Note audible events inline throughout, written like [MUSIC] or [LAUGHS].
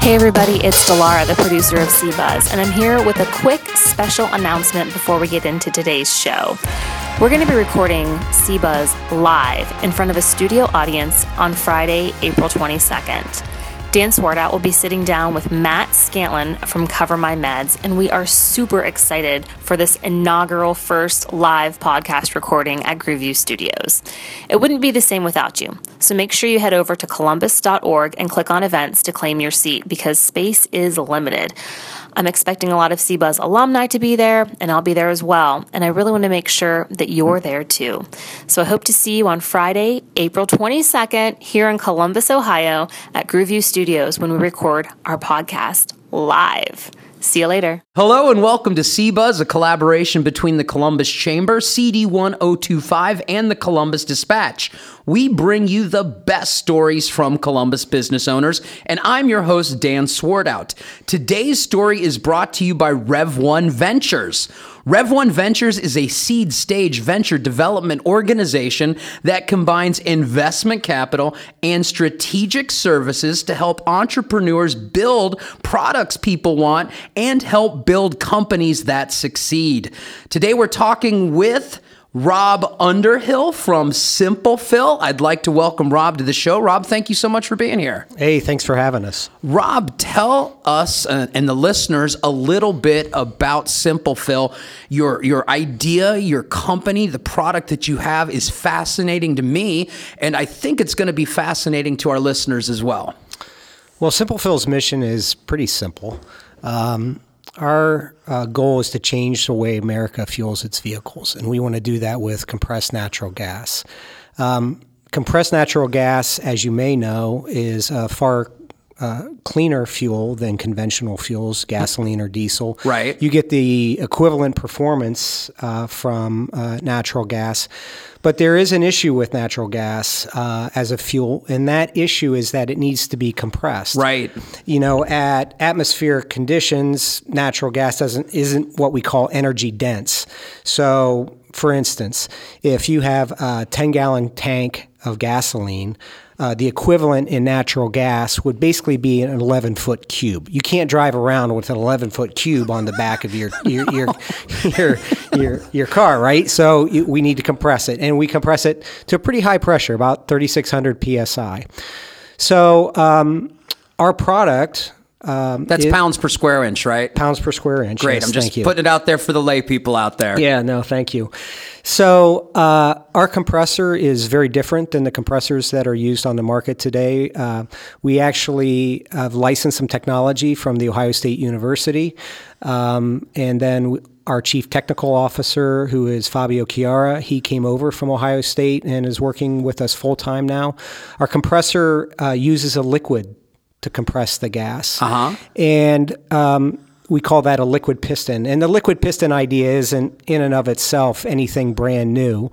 Hey everybody, it's Delara, the producer of CBuzz, and I'm here with a quick special announcement before we get into today's show. We're going to be recording CBuzz live in front of a studio audience on Friday, April 22nd. Dan Swartout will be sitting down with Matt Scantlin from Cover My Meds, and we are super excited for this inaugural first live podcast recording at Grooveview Studios. It wouldn't be the same without you, so make sure you head over to columbus.org and click on events to claim your seat because space is limited. I'm expecting a lot of CBuzz alumni to be there, and I'll be there as well. And I really want to make sure that you're there too. So I hope to see you on Friday, April 22nd, here in Columbus, Ohio, at Grooveview Studios when we record our podcast live. See you later. Hello and welcome to CBuzz, a collaboration between the Columbus Chamber, CD1025, and the Columbus Dispatch. We bring you the best stories from Columbus business owners, and I'm your host, Dan Swartout. Today's story is brought to you by Rev1 Ventures. Rev1 Ventures is a seed stage venture development organization that combines investment capital and strategic services to help entrepreneurs build products people want and help build companies that succeed. Today we're talking with Rob Underhill from Simple Fill. I'd like to welcome Rob to the show. Rob, thank you so much for being here. Hey, thanks for having us. Rob, tell us uh, and the listeners a little bit about Simple Fill. Your your idea, your company, the product that you have is fascinating to me, and I think it's going to be fascinating to our listeners as well. Well, Simple Fill's mission is pretty simple. Um, our uh, goal is to change the way America fuels its vehicles, and we want to do that with compressed natural gas. Um, compressed natural gas, as you may know, is a far uh, cleaner fuel than conventional fuels, gasoline or diesel. Right. You get the equivalent performance uh, from uh, natural gas. But there is an issue with natural gas uh, as a fuel, and that issue is that it needs to be compressed. Right. You know, at atmospheric conditions, natural gas doesn't isn't what we call energy dense. So, for instance, if you have a 10 gallon tank of gasoline, uh, the equivalent in natural gas would basically be an 11 foot cube. You can't drive around with an 11 foot cube on the back of your your your [LAUGHS] your, your, your car, right? So you, we need to compress it, and we compress it to a pretty high pressure, about 3,600 psi. So um, our product. Um, That's it- pounds per square inch, right? pounds per square inch. Great. yes, I'm just putting it out there for the lay people out there. Yeah, no, thank you. So uh, our compressor is very different than the compressors that are used on the market today. Uh, we actually have licensed some technology from the Ohio State University, um, and then. Our chief technical officer, who is Fabio Chiara, he came over from Ohio State and is working with us full time now. Our compressor uh, uses a liquid to compress the gas. Uh-huh. And um, we call that a liquid piston. And the liquid piston idea isn't in and of itself anything brand new.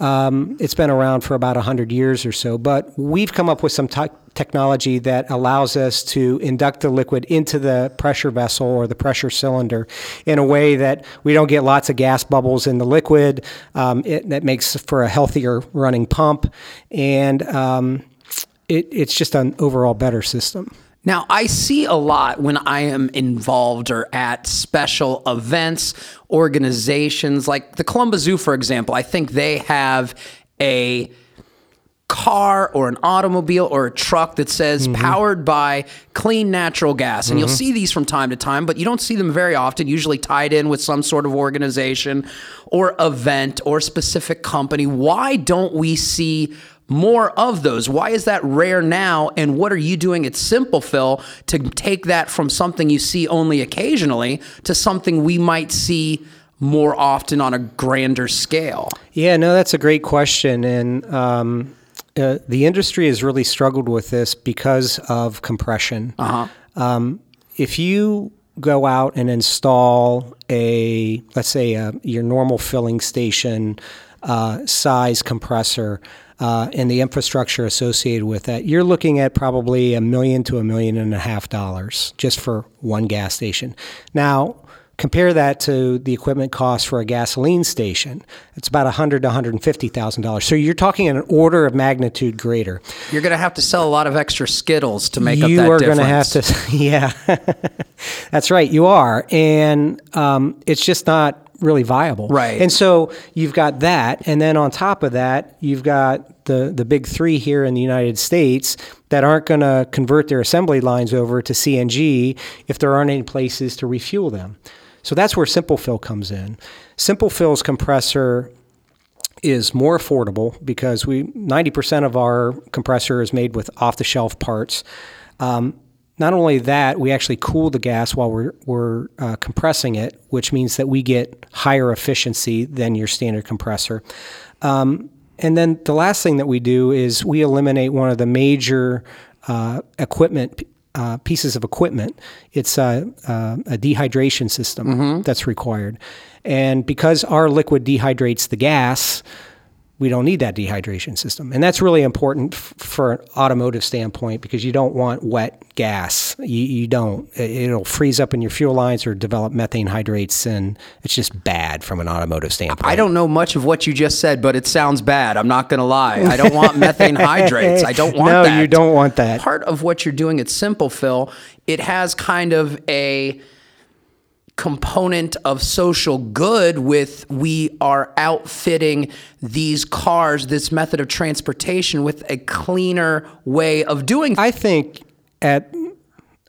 Um, it's been around for about 100 years or so, but we've come up with some te- technology that allows us to induct the liquid into the pressure vessel or the pressure cylinder in a way that we don't get lots of gas bubbles in the liquid. Um, it, that makes for a healthier running pump. And um, it, it's just an overall better system. Now, I see a lot when I am involved or at special events, organizations like the Columbus Zoo, for example. I think they have a car or an automobile or a truck that says mm-hmm. powered by clean natural gas. And you'll mm-hmm. see these from time to time, but you don't see them very often, usually tied in with some sort of organization or event or specific company. Why don't we see more of those? Why is that rare now? And what are you doing at Simple Fill to take that from something you see only occasionally to something we might see more often on a grander scale? Yeah, no, that's a great question. And um, uh, the industry has really struggled with this because of compression. Uh-huh. Um, if you go out and install a, let's say, a, your normal filling station uh, size compressor, uh, and the infrastructure associated with that, you're looking at probably a million to a million and a half dollars just for one gas station. Now, Compare that to the equipment cost for a gasoline station. It's about a hundred to one hundred and fifty thousand dollars. So you're talking an order of magnitude greater. You're going to have to sell a lot of extra Skittles to make up you that are difference. going to have to, [LAUGHS] yeah, [LAUGHS] that's right. You are, and um, it's just not really viable. Right. And so you've got that, and then on top of that, you've got the the big three here in the United States that aren't going to convert their assembly lines over to CNG if there aren't any places to refuel them. So that's where Simple Fill comes in. Simple Fill's compressor is more affordable because we 90% of our compressor is made with off-the-shelf parts. Um, not only that, we actually cool the gas while we're, we're uh, compressing it, which means that we get higher efficiency than your standard compressor. Um, and then the last thing that we do is we eliminate one of the major uh, equipment uh, pieces of equipment. It's a, a dehydration system that's required. And because our liquid dehydrates the gas, we don't need that dehydration system. And that's really important f- for an automotive standpoint because you don't want wet gas. You, you don't. It- It'll freeze up in your fuel lines or develop methane hydrates, and it's just bad from an automotive standpoint. I don't know much of what you just said, but it sounds bad. I'm not going to lie. I don't want methane [LAUGHS] hydrates. I don't want No, that. you don't want that. Part of what you're doing at Simple Fill. it has kind of a component of social good with we are outfitting these cars, this method of transportation with a cleaner way of doing I think at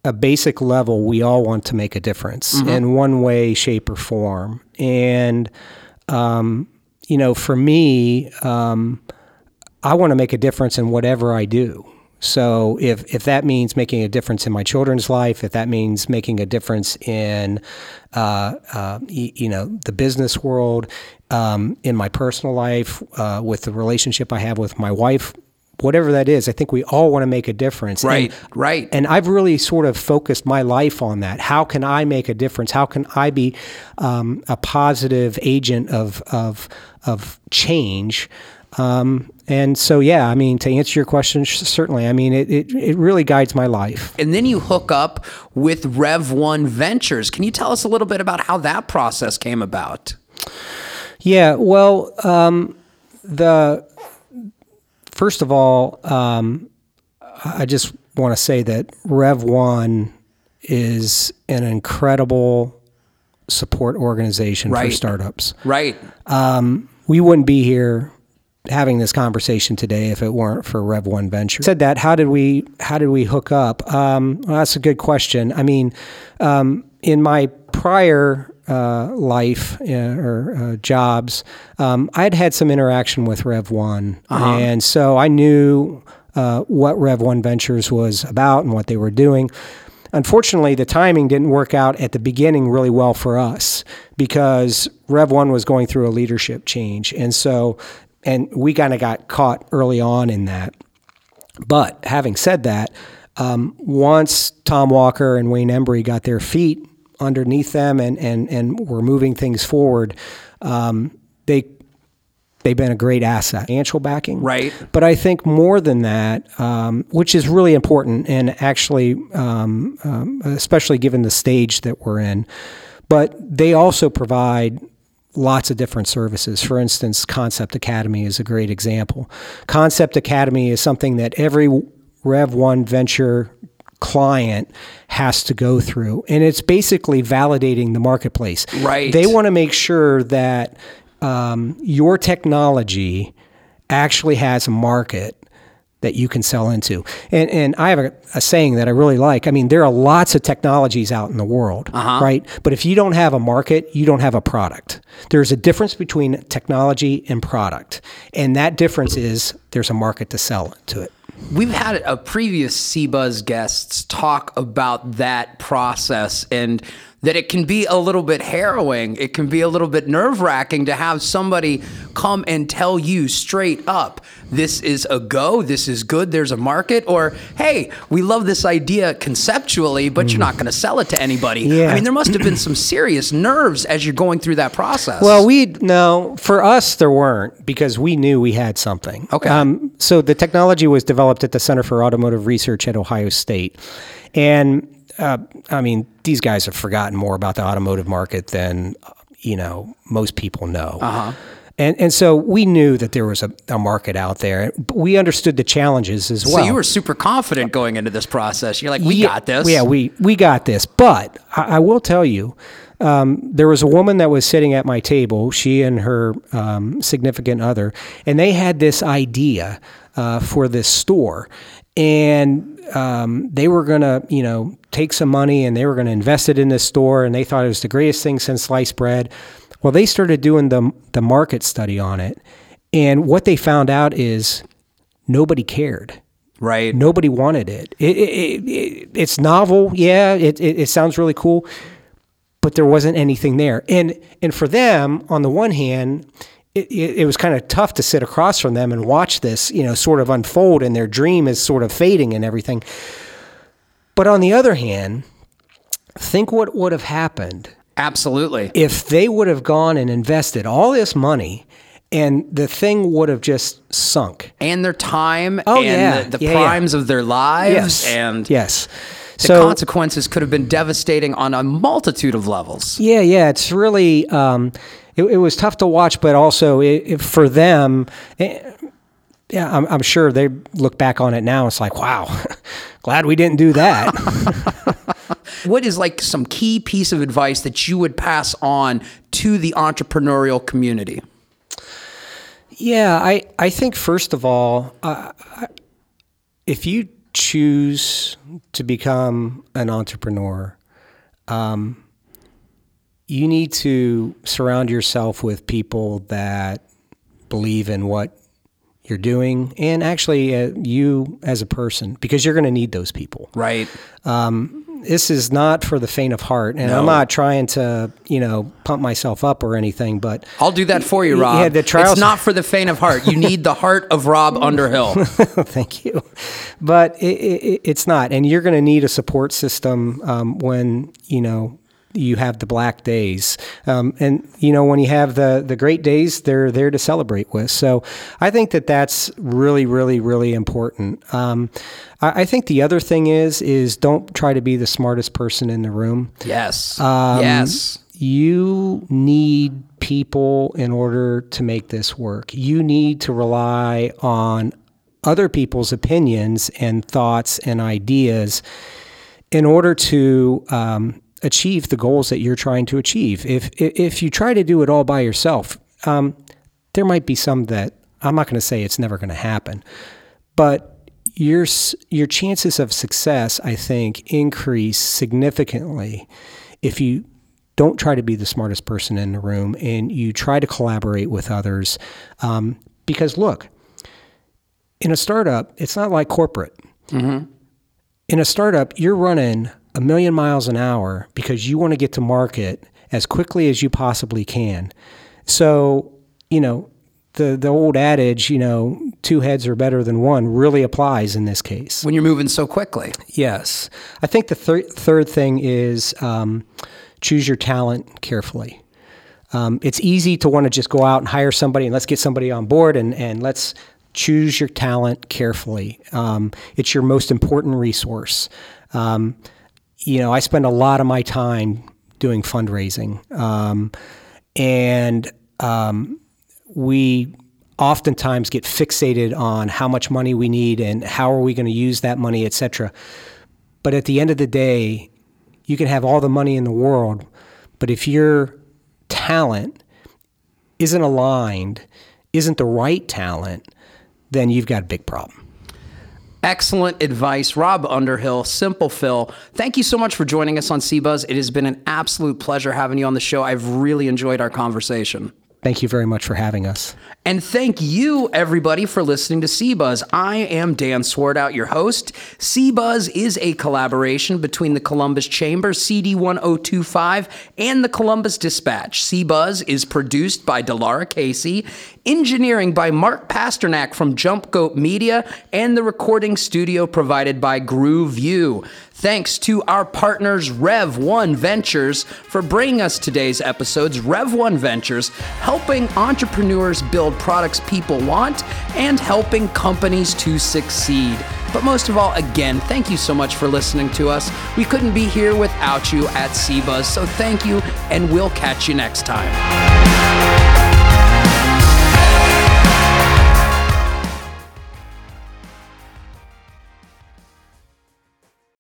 a basic level, we all want to make a difference in one way, shape, or form. And, um, you know, for me, um, I want to make a difference in whatever I do. So if, if that means making a difference in my children's life, if that means making a difference in, uh, uh, y- you know, the business world, um, in my personal life, uh, with the relationship I have with my wife, whatever that is, I think we all want to make a difference. Right, And- right. and I've really sort of focused my life on that. How can I make a difference? How can I be um, a positive agent of of of change? Um, and so, yeah, I mean, to answer your question, sh- certainly, I mean, it, it, it really guides my life. and then you hook up with Rev One Ventures. Can you tell us a little bit about how that process came about? Yeah, well, um, the first of all, um, I just want to say that Rev One is an incredible support organization for Right. startups. Right. we wouldn't be here having this conversation today if it weren't for Rev One Venture. Said that. How did we? How did we hook up? Um, well, that's a good question. I mean, um, in my prior uh, life uh, or uh, jobs, um, I'd had some interaction with Rev One, and so I knew uh, what Rev One Ventures was about and what they were doing. Unfortunately, the timing didn't work out at the beginning really well for us because Rev One was going through a leadership change, and so and we kind of got caught early on in that. But having said that, um, once Tom Walker and Wayne Embry got their feet underneath them and and and were moving things forward, um, they they've been a great asset, financial backing, Right. But I think more than that, um, which is really important, and actually, um, um, especially given the stage that we're in, but they also provide lots of different services. For instance, Concept Academy is a great example. Concept Academy is something that every Rev One venture client has to go through, and it's basically validating the marketplace. Right. They want to make sure that um, your technology actually has a market that you can sell into. And and I have a, a saying that I really like. I mean, there are lots of technologies out in the world, uh-huh. right? But if you don't have a market, you don't have a product. There's a difference between technology and product. And that difference is there's a market to sell to it. We've had a previous CBuzz guests talk about that process and that it can be a little bit harrowing. It can be a little bit nerve wracking to have somebody come and tell you straight up, this is a go, this is good, there's a market, or hey, we love this idea conceptually, but you're not going to sell it to anybody. Yeah. I mean, there must have been [CLEARS THROAT] some serious nerves as you're going through that process. Well, we no for us there weren't because we knew we had something. Okay. Um, so the technology was developed at the Center for Automotive Research at Ohio State, and uh, I mean, these guys have forgotten more about the automotive market than you know most people know. Uh-huh. And, and so we knew that there was a, a market out there. But we understood the challenges as well. So you were super confident going into this process. You're like, we yeah, got this. Yeah, we we got this. But I, I will tell you, um, there was a woman that was sitting at my table. She and her um, significant other, and they had this idea uh, for this store, and um, they were going to, you know, take some money and they were going to invest it in this store, and they thought it was the greatest thing since sliced bread. Well, they started doing the the market study on it, and what they found out is nobody cared. Right. Nobody wanted it. It, it, it it's novel, yeah. It, it, it sounds really cool, but there wasn't anything there. And and for them, on the one hand, it, it, was kind of tough to sit across from them and watch this, you know, sort of unfold, and their dream is sort of fading and everything. But on the other hand, think what would have happened Absolutely. if they would have gone and invested all this money, and the thing would have just sunk. And their time Oh, and yeah. the, the Yeah, yeah. primes of their lives Yes, and yes. the so consequences could have been devastating on a multitude of levels. Yeah, yeah, it's really um, it, it was tough to watch, but also it, it, for them, eh, yeah, I'm, I'm sure they look back on it now. It's like, wow, [LAUGHS] glad we didn't do that. [LAUGHS] What is like some key piece of advice that you would pass on to the entrepreneurial community? yeah, I I think first of all, uh, if you choose to become an entrepreneur, um, you need to surround yourself with people that believe in what you're doing and actually uh, you as a person because you're going to need those people. Right. This is not for the faint of heart and I'm not trying to, you know, pump myself up or anything, but I'll do that for you, rob Yeah, the trials- It's not for the faint of heart. You need the heart of Rob [LAUGHS] Underhill. [LAUGHS] Thank you. But it, it, it's not. And you're going to need a support system um, when, you know, you have the black days. Um, and, you know, when you have the, the great days, they're there to celebrate with. So I think that that's really, really, really important. Um, I, I think the other thing is, is don't try to be the smartest person in the room Yes. Um, yes. you need people in order to make this work. You need to rely on other people's opinions and thoughts and ideas in order to um, achieve the goals that you're trying to achieve. If if you try to do it all by yourself, um, there might be some that I'm not going to say it's never going to happen, but your your chances of success, I think, increase significantly if you don't try to be the smartest person in the room and you try to collaborate with others. Um, because look, in a startup, it's not like corporate. In a startup, you're running a million miles an hour because you want to get to market as quickly as you possibly can. So, you know, the, the old adage, you know, two heads are better than one really applies in this case. When you're moving so quickly. Yes. I think the thir- third thing is um, choose your talent carefully. Um, it's easy to want to just go out and hire somebody and let's get somebody on board and, and let's choose your talent carefully. Um, it's your most important resource. Um, you know, I spend a lot of my time doing fundraising. Um, and um, we oftentimes get fixated on how much money we need and how are we going to use that money, et cetera. But at the end of the day, you can have all the money in the world, but if your talent isn't aligned, isn't the right talent, then you've got a big problem. Excellent advice, Rob Underhill, Simple Fill. Thank you so much for joining us on CBuzz. It has been an absolute pleasure having you on the show. I've really enjoyed our conversation. Thank you very much for having us. And thank you, everybody, for listening to CBuzz. I am Dan Swartout, your host. CBuzz is a collaboration between the Columbus Chamber, CD1025, and the Columbus Dispatch. CBuzz is produced by Delara Casey, engineering by Mark Pasternak from Jump Goat Media, and the recording studio provided by Groove View. Thanks to our partners Rev One Ventures for bringing us today's episodes. Rev One Ventures helping entrepreneurs build products people want and helping companies to succeed. But most of all, again, thank you so much for listening to us. We couldn't be here without you at CBuzz, so thank you, and we'll catch you next time.